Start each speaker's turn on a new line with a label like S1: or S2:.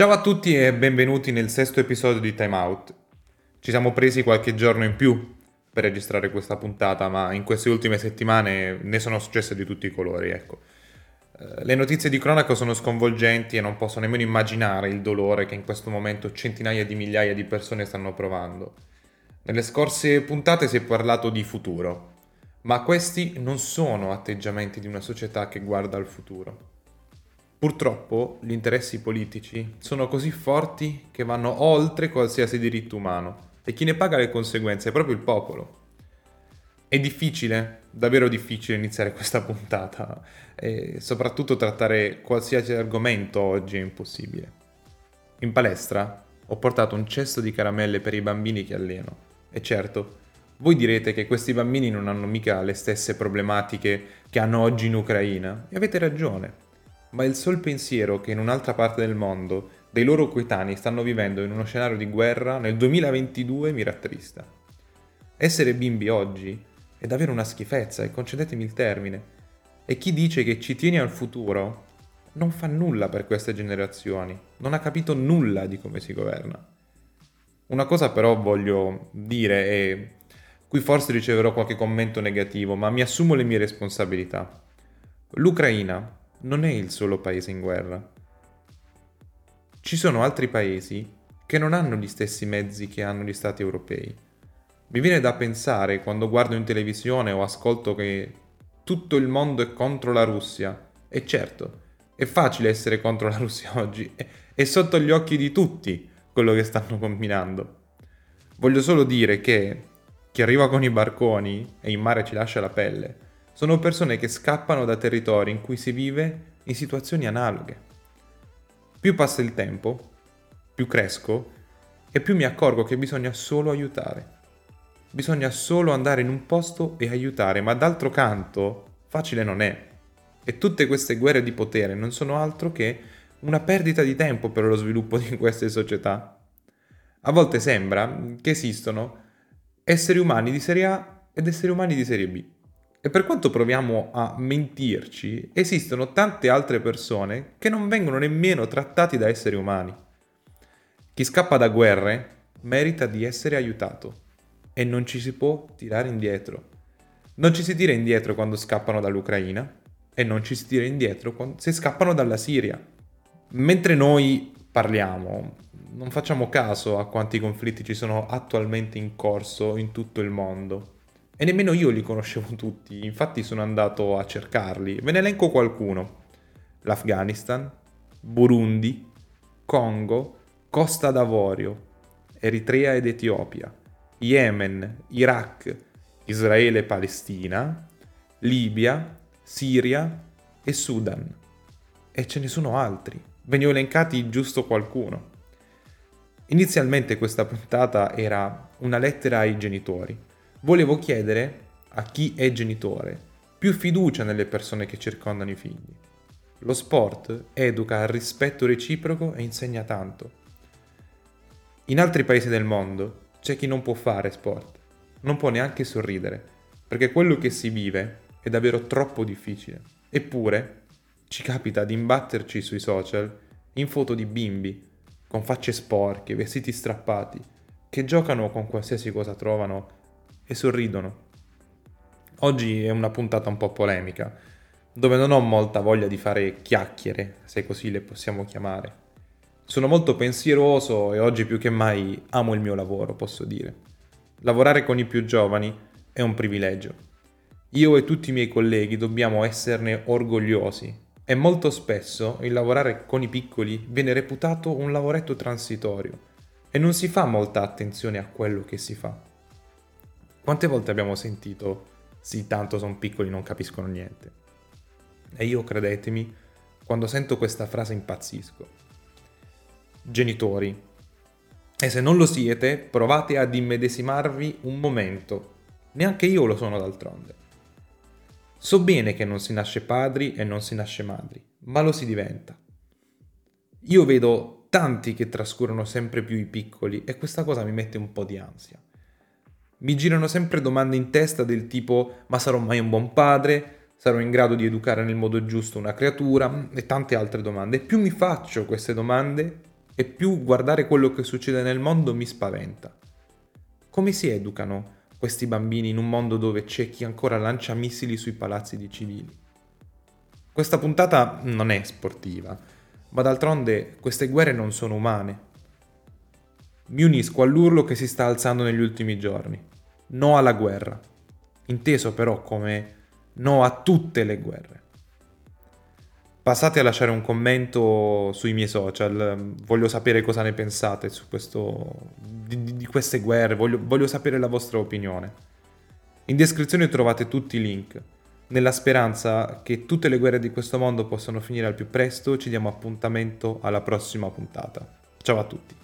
S1: Ciao a tutti e benvenuti nel sesto episodio di Time Out. Ci siamo presi qualche giorno in più per registrare questa puntata, ma in queste ultime settimane ne sono successe di tutti i colori, ecco. Eh, le notizie di cronaca sono sconvolgenti e non posso nemmeno immaginare il dolore che in questo momento centinaia di migliaia di persone stanno provando. Nelle scorse puntate si è parlato di futuro, ma questi non sono atteggiamenti di una società che guarda al futuro. Purtroppo gli interessi politici sono così forti che vanno oltre qualsiasi diritto umano. E chi ne paga le conseguenze? È proprio il popolo. È difficile, davvero difficile iniziare questa puntata e soprattutto trattare qualsiasi argomento oggi è impossibile. In palestra ho portato un cesto di caramelle per i bambini che alleno. E certo, voi direte che questi bambini non hanno mica le stesse problematiche che hanno oggi in Ucraina. E avete ragione ma il sol pensiero che in un'altra parte del mondo dei loro coetanei stanno vivendo in uno scenario di guerra nel 2022 mi rattrista. Essere bimbi oggi è davvero una schifezza e concedetemi il termine. E chi dice che ci tiene al futuro non fa nulla per queste generazioni, non ha capito nulla di come si governa. Una cosa però voglio dire e qui forse riceverò qualche commento negativo, ma mi assumo le mie responsabilità. L'Ucraina non è il solo paese in guerra. Ci sono altri paesi che non hanno gli stessi mezzi che hanno gli stati europei. Mi viene da pensare quando guardo in televisione o ascolto che tutto il mondo è contro la Russia. E certo, è facile essere contro la Russia oggi, è sotto gli occhi di tutti quello che stanno combinando. Voglio solo dire che chi arriva con i barconi e in mare ci lascia la pelle sono persone che scappano da territori in cui si vive in situazioni analoghe. Più passa il tempo, più cresco e più mi accorgo che bisogna solo aiutare. Bisogna solo andare in un posto e aiutare, ma d'altro canto facile non è. E tutte queste guerre di potere non sono altro che una perdita di tempo per lo sviluppo di queste società. A volte sembra che esistono esseri umani di serie A ed esseri umani di serie B. E per quanto proviamo a mentirci, esistono tante altre persone che non vengono nemmeno trattati da esseri umani. Chi scappa da guerre merita di essere aiutato e non ci si può tirare indietro. Non ci si tira indietro quando scappano dall'Ucraina e non ci si tira indietro se scappano dalla Siria. Mentre noi parliamo, non facciamo caso a quanti conflitti ci sono attualmente in corso in tutto il mondo e nemmeno io li conoscevo tutti, infatti sono andato a cercarli. Ve ne elenco qualcuno. L'Afghanistan, Burundi, Congo, Costa d'Avorio, Eritrea ed Etiopia, Yemen, Iraq, Israele e Palestina, Libia, Siria e Sudan. E ce ne sono altri. Ve ne ho elencati giusto qualcuno. Inizialmente questa puntata era una lettera ai genitori volevo chiedere a chi è genitore più fiducia nelle persone che circondano i figli. Lo sport educa al rispetto reciproco e insegna tanto. In altri paesi del mondo c'è chi non può fare sport, non può neanche sorridere, perché quello che si vive è davvero troppo difficile. Eppure ci capita di imbatterci sui social in foto di bimbi con facce sporche, vestiti strappati, che giocano con qualsiasi cosa trovano e sorridono. Oggi è una puntata un po' polemica, dove non ho molta voglia di fare chiacchiere, se così le possiamo chiamare. Sono molto pensieroso e oggi più che mai amo il mio lavoro, posso dire. Lavorare con i più giovani è un privilegio. Io e tutti i miei colleghi dobbiamo esserne orgogliosi e molto spesso il lavorare con i piccoli viene reputato un lavoretto transitorio e non si fa molta attenzione a quello che si fa. Quante volte abbiamo sentito, sì, tanto sono piccoli, non capiscono niente. E io, credetemi, quando sento questa frase impazzisco. Genitori, e se non lo siete, provate ad immedesimarvi un momento. Neanche io lo sono d'altronde. So bene che non si nasce padri e non si nasce madri, ma lo si diventa. Io vedo tanti che trascurano sempre più i piccoli e questa cosa mi mette un po' di ansia. Mi girano sempre domande in testa del tipo ma sarò mai un buon padre? Sarò in grado di educare nel modo giusto una creatura? E tante altre domande. E più mi faccio queste domande e più guardare quello che succede nel mondo mi spaventa. Come si educano questi bambini in un mondo dove c'è chi ancora lancia missili sui palazzi di civili? Questa puntata non è sportiva, ma d'altronde queste guerre non sono umane. Mi unisco all'urlo che si sta alzando negli ultimi giorni. No alla guerra, inteso però come no a tutte le guerre. Passate a lasciare un commento sui miei social, voglio sapere cosa ne pensate questo, di, di queste guerre, voglio, voglio sapere la vostra opinione. In descrizione trovate tutti i link. Nella speranza che tutte le guerre di questo mondo possano finire al più presto, ci diamo appuntamento alla prossima puntata. Ciao a tutti.